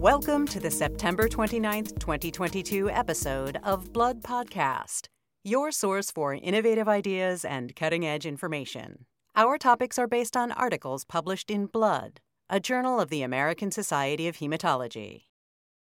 Welcome to the September 29th, 2022 episode of Blood Podcast, your source for innovative ideas and cutting edge information. Our topics are based on articles published in Blood, a journal of the American Society of Hematology.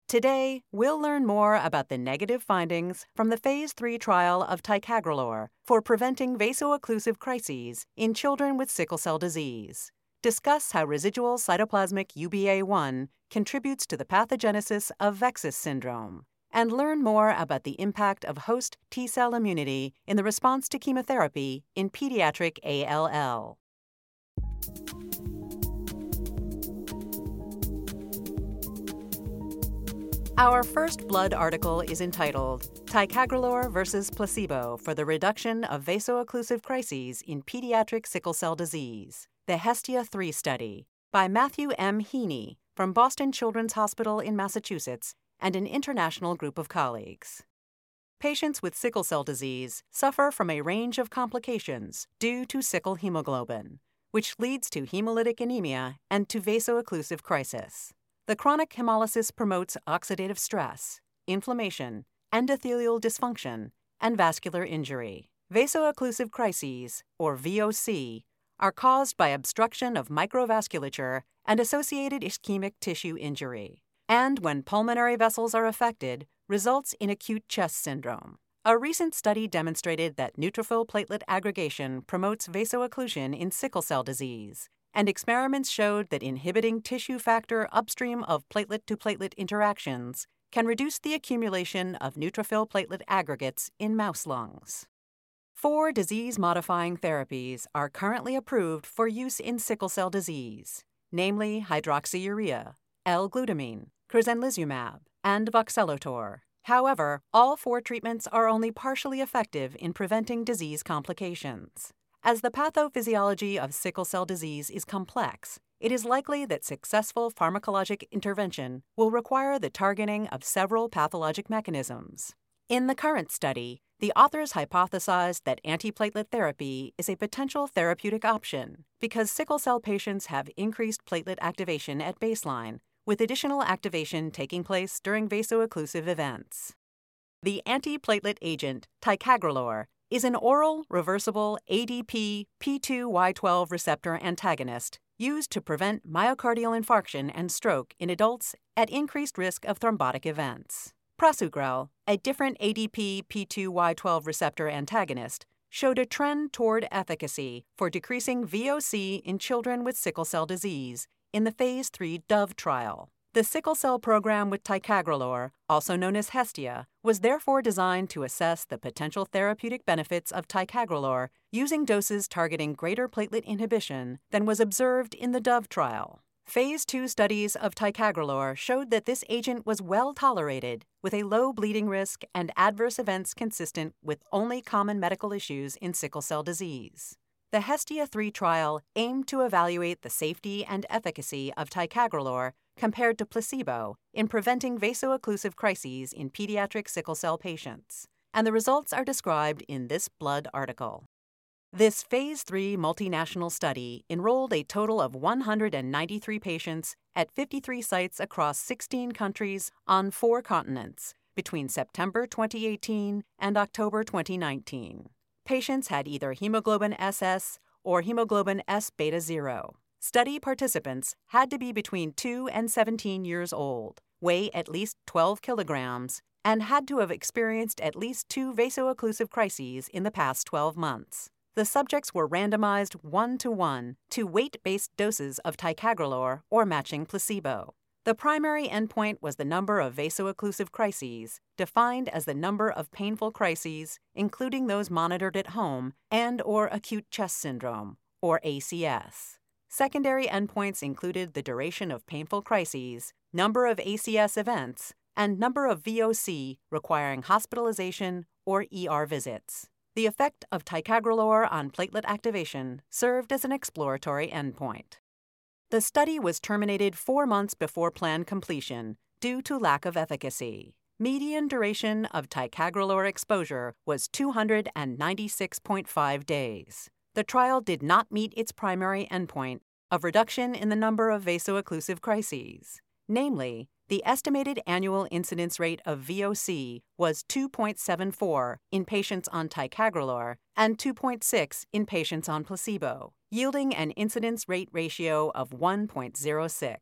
Today, we'll learn more about the negative findings from the Phase 3 trial of ticagrelor for preventing vaso-occlusive crises in children with sickle cell disease discuss how residual cytoplasmic UBA1 contributes to the pathogenesis of VEXAS syndrome, and learn more about the impact of host T cell immunity in the response to chemotherapy in pediatric ALL. Our first blood article is entitled Ticagrelor versus Placebo for the Reduction of Vaso-Occlusive Crises in Pediatric Sickle Cell Disease the Hestia 3 Study by Matthew M. Heeney from Boston Children's Hospital in Massachusetts and an international group of colleagues. Patients with sickle cell disease suffer from a range of complications due to sickle hemoglobin, which leads to hemolytic anemia and to vaso-occlusive crisis. The chronic hemolysis promotes oxidative stress, inflammation, endothelial dysfunction, and vascular injury. Vaso-occlusive crises, or VOC, are caused by obstruction of microvasculature and associated ischemic tissue injury, and when pulmonary vessels are affected, results in acute chest syndrome. A recent study demonstrated that neutrophil platelet aggregation promotes vaso-occlusion in sickle cell disease, and experiments showed that inhibiting tissue factor upstream of platelet to platelet interactions can reduce the accumulation of neutrophil platelet aggregates in mouse lungs. Four disease modifying therapies are currently approved for use in sickle cell disease, namely hydroxyurea, L-glutamine, crizanlizumab, and voxelotor. However, all four treatments are only partially effective in preventing disease complications. As the pathophysiology of sickle cell disease is complex, it is likely that successful pharmacologic intervention will require the targeting of several pathologic mechanisms. In the current study, the authors hypothesized that antiplatelet therapy is a potential therapeutic option because sickle cell patients have increased platelet activation at baseline, with additional activation taking place during vaso-occlusive events. The antiplatelet agent ticagrelor is an oral reversible ADP P2Y12 receptor antagonist used to prevent myocardial infarction and stroke in adults at increased risk of thrombotic events. Prasugrel, a different ADP P2Y12 receptor antagonist, showed a trend toward efficacy for decreasing VOC in children with sickle cell disease in the Phase 3 DOVE trial. The sickle cell program with ticagrelor, also known as Hestia, was therefore designed to assess the potential therapeutic benefits of ticagrelor using doses targeting greater platelet inhibition than was observed in the DOVE trial. Phase 2 studies of ticagrelor showed that this agent was well tolerated, with a low bleeding risk and adverse events consistent with only common medical issues in sickle cell disease. The Hestia 3 trial aimed to evaluate the safety and efficacy of ticagrelor compared to placebo in preventing vaso-occlusive crises in pediatric sickle cell patients, and the results are described in this Blood article. This Phase 3 multinational study enrolled a total of 193 patients at 53 sites across 16 countries on four continents between September 2018 and October 2019. Patients had either hemoglobin SS or hemoglobin S beta 0. Study participants had to be between 2 and 17 years old, weigh at least 12 kilograms, and had to have experienced at least two vaso-occlusive crises in the past 12 months the subjects were randomized one to one to weight based doses of ticagrelor or matching placebo. The primary endpoint was the number of vaso-occlusive crises, defined as the number of painful crises, including those monitored at home, and or acute chest syndrome, or ACS. Secondary endpoints included the duration of painful crises, number of ACS events, and number of VOC requiring hospitalization or ER visits. The effect of ticagrelor on platelet activation served as an exploratory endpoint. The study was terminated four months before planned completion due to lack of efficacy. Median duration of ticagrelor exposure was 296.5 days. The trial did not meet its primary endpoint of reduction in the number of vaso-occlusive crises. Namely, the estimated annual incidence rate of VOC was 2.74 in patients on ticagrelor and 2.6 in patients on placebo, yielding an incidence rate ratio of 1.06.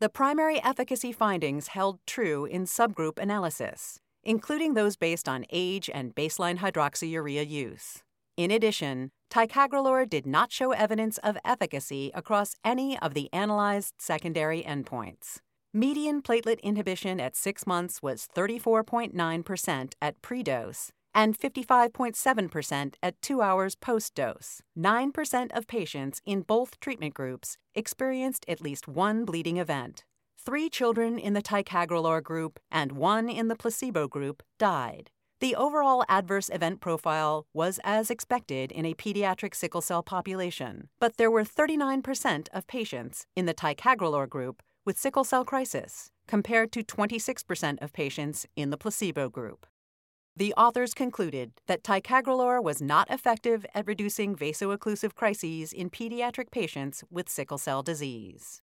The primary efficacy findings held true in subgroup analysis, including those based on age and baseline hydroxyurea use. In addition, ticagrelor did not show evidence of efficacy across any of the analyzed secondary endpoints. Median platelet inhibition at six months was 34.9% at pre-dose and 55.7% at two hours post dose. 9% of patients in both treatment groups experienced at least one bleeding event. Three children in the ticagrelor group and one in the placebo group died. The overall adverse event profile was as expected in a pediatric sickle cell population, but there were 39% of patients in the ticagrelor group with sickle cell crisis, compared to 26% of patients in the placebo group. The authors concluded that ticagrelor was not effective at reducing vaso-occlusive crises in pediatric patients with sickle cell disease.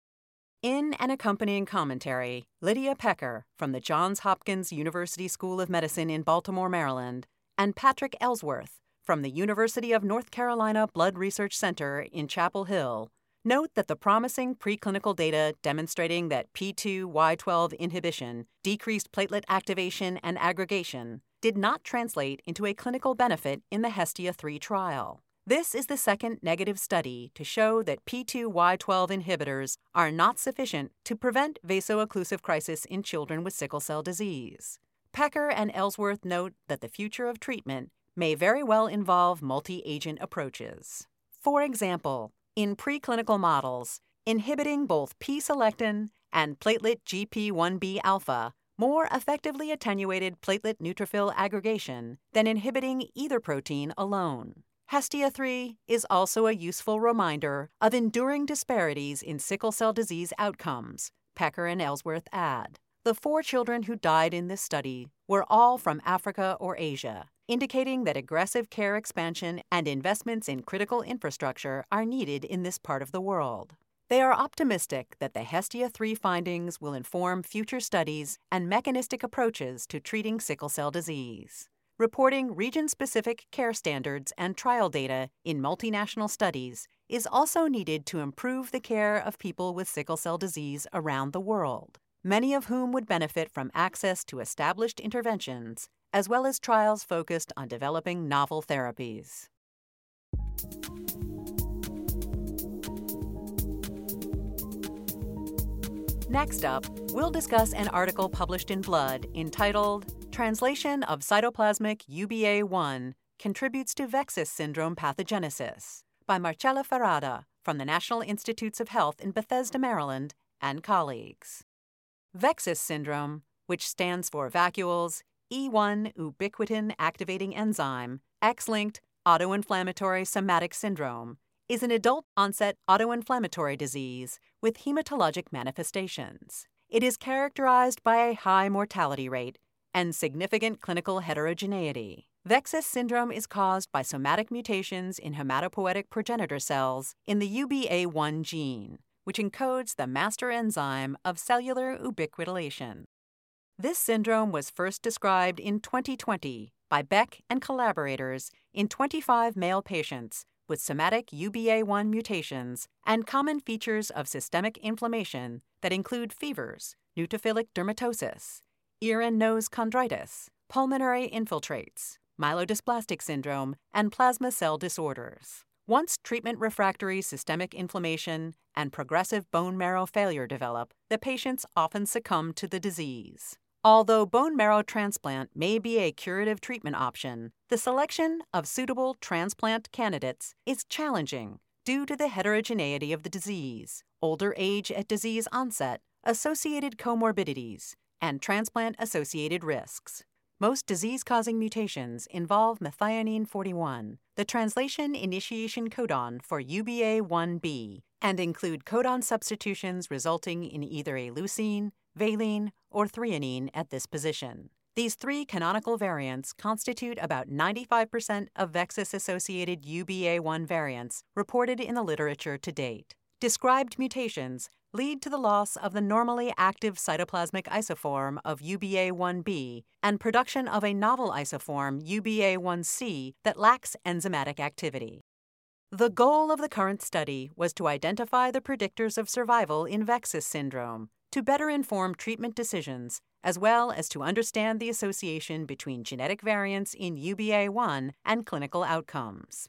In an accompanying commentary, Lydia Pecker from the Johns Hopkins University School of Medicine in Baltimore, Maryland, and Patrick Ellsworth from the University of North Carolina Blood Research Center in Chapel Hill note that the promising preclinical data demonstrating that P2Y12 inhibition decreased platelet activation and aggregation did not translate into a clinical benefit in the Hestia 3 trial. This is the second negative study to show that P2Y12 inhibitors are not sufficient to prevent vaso-occlusive crisis in children with sickle cell disease. Pecker and Ellsworth note that the future of treatment may very well involve multi agent approaches. For example, in preclinical models, inhibiting both P selectin and platelet GP1B alpha more effectively attenuated platelet neutrophil aggregation than inhibiting either protein alone. Hestia 3 is also a useful reminder of enduring disparities in sickle cell disease outcomes, Pecker and Ellsworth add. The four children who died in this study were all from Africa or Asia, indicating that aggressive care expansion and investments in critical infrastructure are needed in this part of the world. They are optimistic that the Hestia 3 findings will inform future studies and mechanistic approaches to treating sickle cell disease reporting region specific care standards and trial data in multinational studies is also needed to improve the care of people with sickle cell disease around the world, many of whom would benefit from access to established interventions, as well as trials focused on developing novel therapies. Next up, we'll discuss an article published in Blood entitled translation of cytoplasmic UBA1 contributes to VEXAS syndrome pathogenesis by Marcela Ferrada from the National Institutes of Health in Bethesda, Maryland, and colleagues. VEXAS syndrome, which stands for vacuoles E1 ubiquitin activating enzyme, X linked autoinflammatory somatic syndrome, is an adult onset autoinflammatory disease with hematologic manifestations. It is characterized by a high mortality rate and significant clinical heterogeneity. VEXAS syndrome is caused by somatic mutations in hematopoietic progenitor cells in the UBA1 gene, which encodes the master enzyme of cellular ubiquitination. This syndrome was first described in 2020 by Beck and collaborators in 25 male patients with somatic UBA1 mutations and common features of systemic inflammation that include fevers, neutrophilic dermatosis, ear and nose chondritis, pulmonary infiltrates, myelodysplastic syndrome, and plasma cell disorders. Once treatment refractory systemic inflammation and progressive bone marrow failure develop, the patients often succumb to the disease. Although bone marrow transplant may be a curative treatment option, the selection of suitable transplant candidates is challenging due to the heterogeneity of the disease, older age at disease onset, associated comorbidities, and transplant associated risks. Most disease causing mutations involve methionine 41, the translation initiation codon for UBA1B, and include codon substitutions resulting in either a leucine, valine, or threonine at this position. These three canonical variants constitute about 95% of VEXAS associated UBA1 variants reported in the literature to date. Described mutations lead to the loss of the normally active cytoplasmic isoform of UBA1B and production of a novel isoform UBA1C that lacks enzymatic activity. The goal of the current study was to identify the predictors of survival in VEXAS syndrome to better inform treatment decisions, as well as to understand the association between genetic variants in UBA1 and clinical outcomes.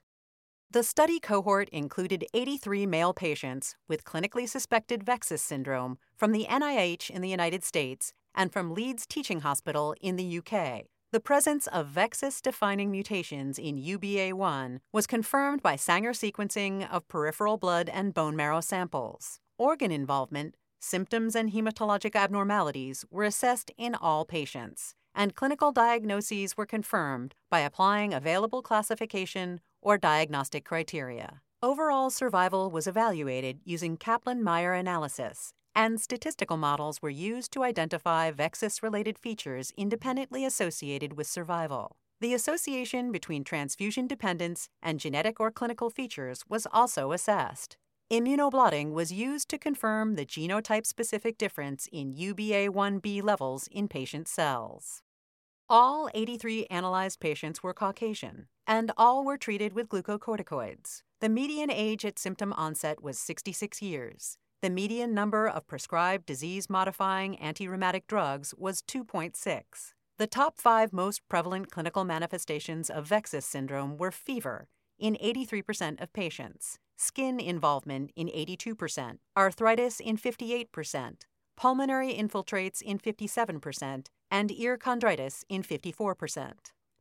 The study cohort included 83 male patients with clinically suspected VEXAS syndrome from the NIH in the United States and from Leeds Teaching Hospital in the UK. The presence of VEXAS defining mutations in UBA1 was confirmed by Sanger sequencing of peripheral blood and bone marrow samples. Organ involvement, symptoms, and hematologic abnormalities were assessed in all patients, and clinical diagnoses were confirmed by applying available classification or diagnostic criteria. Overall survival was evaluated using Kaplan Meier analysis, and statistical models were used to identify VEXAS related features independently associated with survival. The association between transfusion dependence and genetic or clinical features was also assessed. Immunoblotting was used to confirm the genotype specific difference in UBA1B levels in patient cells. All 83 analyzed patients were Caucasian, and all were treated with glucocorticoids. The median age at symptom onset was 66 years. The median number of prescribed disease modifying anti-rheumatic drugs was 2.6. The top five most prevalent clinical manifestations of VEXAS syndrome were fever in 83% of patients, skin involvement in 82%, arthritis in 58%, pulmonary infiltrates in 57%, and ear chondritis in 54%.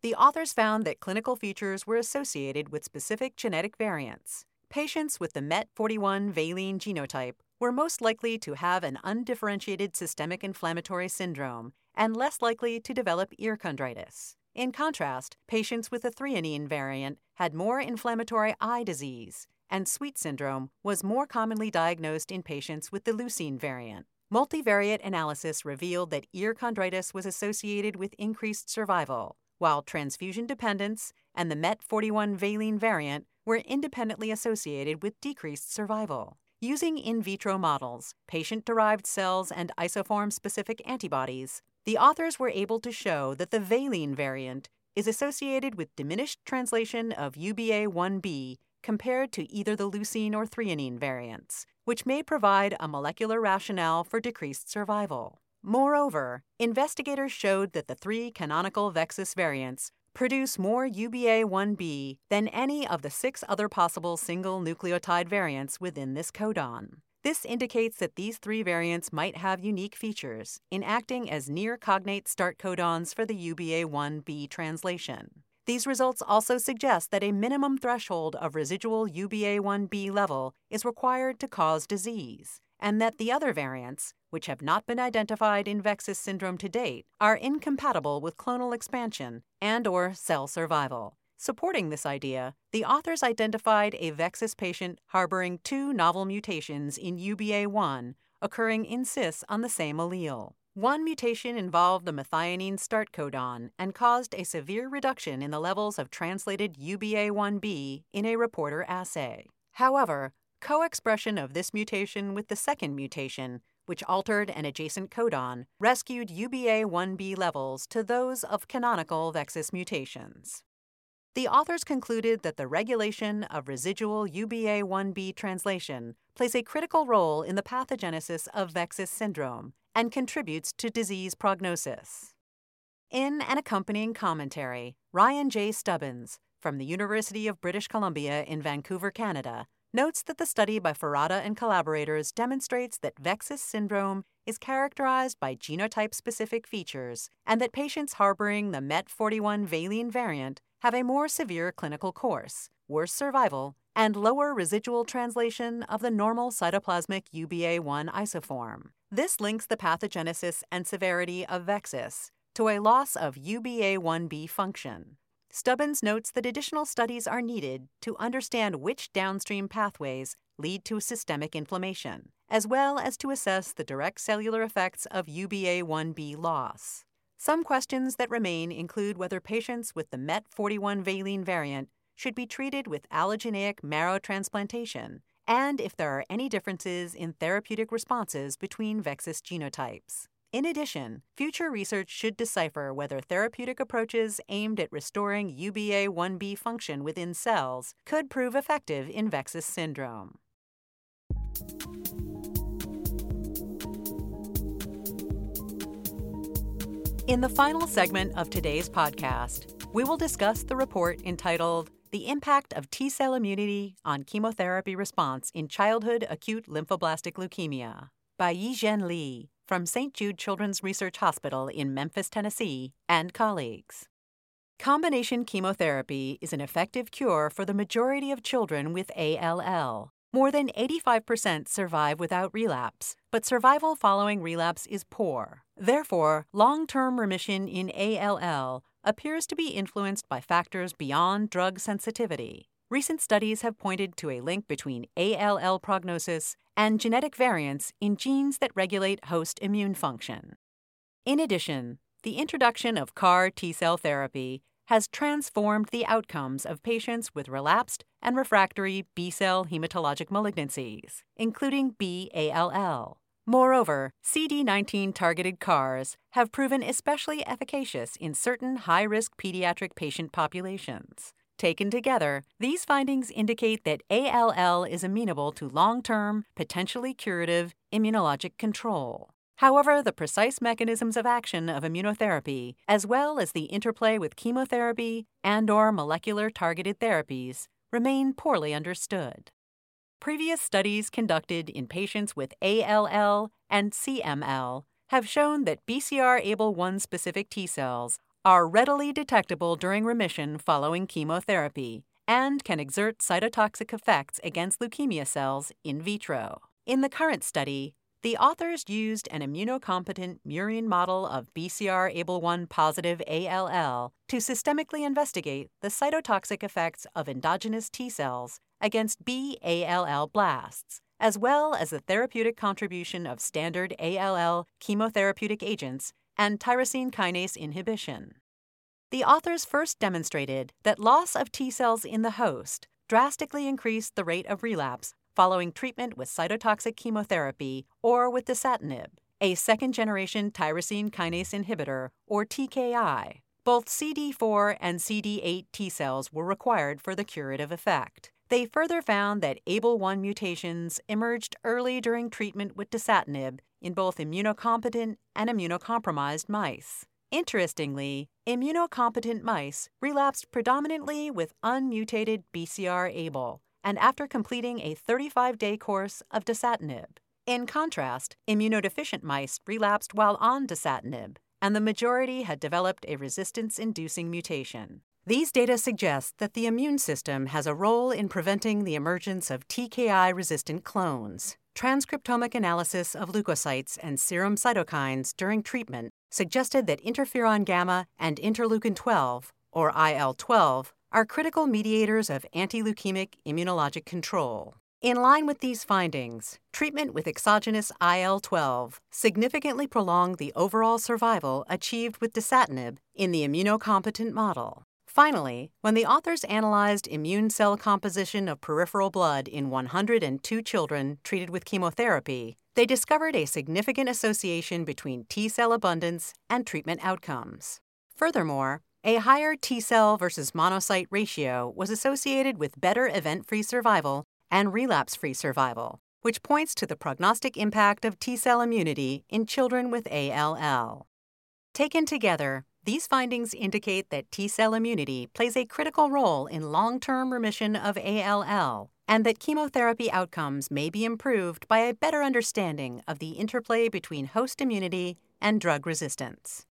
The authors found that clinical features were associated with specific genetic variants. Patients with the MET41 valine genotype were most likely to have an undifferentiated systemic inflammatory syndrome and less likely to develop ear chondritis. In contrast, patients with the threonine variant had more inflammatory eye disease, and SWEET syndrome was more commonly diagnosed in patients with the leucine variant. Multivariate analysis revealed that ear chondritis was associated with increased survival, while transfusion dependence and the MET41 valine variant were independently associated with decreased survival. Using in vitro models, patient derived cells, and isoform specific antibodies, the authors were able to show that the valine variant is associated with diminished translation of UBA1B compared to either the leucine or threonine variants, which may provide a molecular rationale for decreased survival. Moreover, investigators showed that the three canonical VEXAS variants produce more UBA1B than any of the six other possible single nucleotide variants within this codon. This indicates that these three variants might have unique features in acting as near cognate start codons for the UBA1B translation. These results also suggest that a minimum threshold of residual UBA1B level is required to cause disease, and that the other variants, which have not been identified in VEXAS syndrome to date, are incompatible with clonal expansion and or cell survival. Supporting this idea, the authors identified a VEXAS patient harboring two novel mutations in UBA1 occurring in cis on the same allele. One mutation involved the methionine start codon and caused a severe reduction in the levels of translated UBA1B in a reporter assay. However, co expression of this mutation with the second mutation, which altered an adjacent codon, rescued UBA1B levels to those of canonical VEXAS mutations. The authors concluded that the regulation of residual UBA1B translation plays a critical role in the pathogenesis of VEXAS syndrome and contributes to disease prognosis. In an accompanying commentary, Ryan J. Stubbins from the University of British Columbia in Vancouver, Canada, notes that the study by Ferrada and collaborators demonstrates that VEXAS syndrome is characterized by genotype specific features and that patients harboring the MET41 valine variant have a more severe clinical course, worse survival, and lower residual translation of the normal cytoplasmic UBA1 isoform. This links the pathogenesis and severity of VEXAS to a loss of UBA1B function. Stubbins notes that additional studies are needed to understand which downstream pathways lead to systemic inflammation, as well as to assess the direct cellular effects of UBA1B loss. Some questions that remain include whether patients with the MET41 valine variant should be treated with allogeneic marrow transplantation and if there are any differences in therapeutic responses between VEXAS genotypes. In addition, future research should decipher whether therapeutic approaches aimed at restoring UBA 1b function within cells could prove effective in VEXAS syndrome. In the final segment of today's podcast, we will discuss the report entitled The Impact of T Cell Immunity on Chemotherapy Response in Childhood Acute Lymphoblastic Leukemia by Yizhen Li from St. Jude Children's Research Hospital in Memphis, Tennessee, and colleagues. Combination chemotherapy is an effective cure for the majority of children with ALL. More than 85% survive without relapse, but survival following relapse is poor. Therefore, long term remission in ALL appears to be influenced by factors beyond drug sensitivity. Recent studies have pointed to a link between ALL prognosis and genetic variants in genes that regulate host immune function. In addition, the introduction of CAR T cell therapy has transformed the outcomes of patients with relapsed and refractory B cell hematologic malignancies, including BALL. Moreover, CD19 targeted CARs have proven especially efficacious in certain high risk pediatric patient populations. Taken together, these findings indicate that ALL is amenable to long term, potentially curative immunologic control. However, the precise mechanisms of action of immunotherapy, as well as the interplay with chemotherapy and or molecular targeted therapies, remain poorly understood. Previous studies conducted in patients with ALL and CML have shown that BCR ABL 1 specific T cells are readily detectable during remission following chemotherapy and can exert cytotoxic effects against leukemia cells in vitro. In the current study, the authors used an immunocompetent murine model of BCR ABL1 positive ALL to systemically investigate the cytotoxic effects of endogenous T cells against BALL blasts, as well as the therapeutic contribution of standard ALL chemotherapeutic agents and tyrosine kinase inhibition. The authors first demonstrated that loss of T cells in the host drastically increased the rate of relapse following treatment with cytotoxic chemotherapy or with dasatinib, a second generation tyrosine kinase inhibitor, or TKI. Both CD4 and CD8 T cells were required for the curative effect. They further found that ABL1 mutations emerged early during treatment with dasatinib in both immunocompetent and immunocompromised mice. Interestingly, immunocompetent mice relapsed predominantly with unmutated BCR ABL and after completing a 35 day course of dasatinib. In contrast, immunodeficient mice relapsed while on dasatinib, and the majority had developed a resistance inducing mutation. These data suggest that the immune system has a role in preventing the emergence of TKI resistant clones. Transcriptomic analysis of leukocytes and serum cytokines during treatment suggested that interferon gamma and interleukin 12, or IL 12, are critical mediators of anti leukemic immunologic control. In line with these findings, treatment with exogenous IL 12 significantly prolonged the overall survival achieved with dasatinib in the immunocompetent model. Finally, when the authors analyzed immune cell composition of peripheral blood in 102 children treated with chemotherapy, they discovered a significant association between T cell abundance and treatment outcomes. Furthermore, a higher T cell versus monocyte ratio was associated with better event free survival and relapse free survival, which points to the prognostic impact of T cell immunity in children with ALL. Taken together, these findings indicate that T cell immunity plays a critical role in long term remission of ALL and that chemotherapy outcomes may be improved by a better understanding of the interplay between host immunity and drug resistance.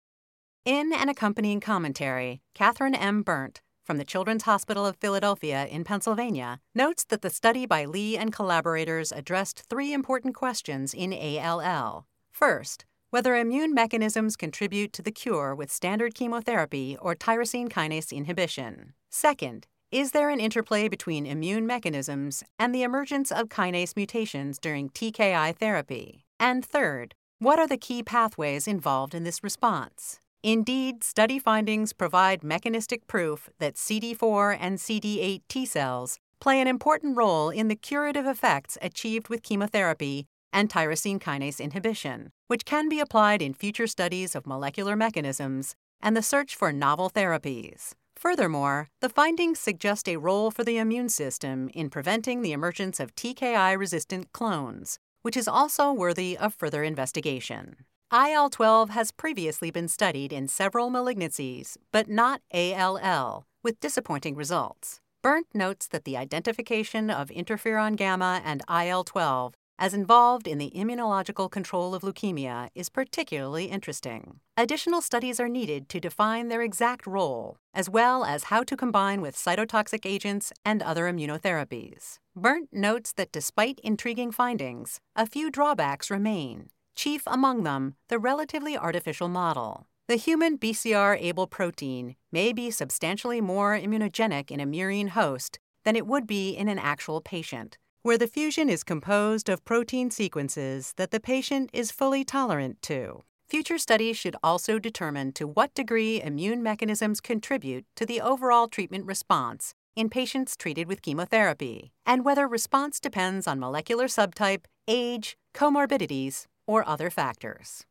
In an accompanying commentary, Catherine M. Bernt from the Children's Hospital of Philadelphia in Pennsylvania notes that the study by Li and collaborators addressed three important questions in ALL. First, whether immune mechanisms contribute to the cure with standard chemotherapy or tyrosine kinase inhibition. Second, is there an interplay between immune mechanisms and the emergence of kinase mutations during TKI therapy? And third, what are the key pathways involved in this response? Indeed, study findings provide mechanistic proof that CD4 and CD8 T cells play an important role in the curative effects achieved with chemotherapy and tyrosine kinase inhibition, which can be applied in future studies of molecular mechanisms and the search for novel therapies. Furthermore, the findings suggest a role for the immune system in preventing the emergence of TKI resistant clones, which is also worthy of further investigation. IL 12 has previously been studied in several malignancies, but not ALL, with disappointing results. Bernt notes that the identification of interferon gamma and IL 12 as involved in the immunological control of leukemia is particularly interesting. Additional studies are needed to define their exact role, as well as how to combine with cytotoxic agents and other immunotherapies. Bernt notes that despite intriguing findings, a few drawbacks remain, chief among them the relatively artificial model. The human BCR-ABL protein may be substantially more immunogenic in a murine host than it would be in an actual patient, where the fusion is composed of protein sequences that the patient is fully tolerant to. Future studies should also determine to what degree immune mechanisms contribute to the overall treatment response in patients treated with chemotherapy, and whether response depends on molecular subtype, age, comorbidities, or other factors.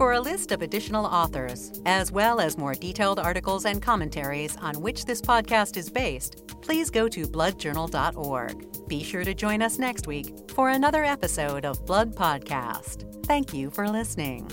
For a list of additional authors, as well as more detailed articles and commentaries on which this podcast is based, please go to bloodjournal.org. Be sure to join us next week for another episode of Blood Podcast. Thank you for listening.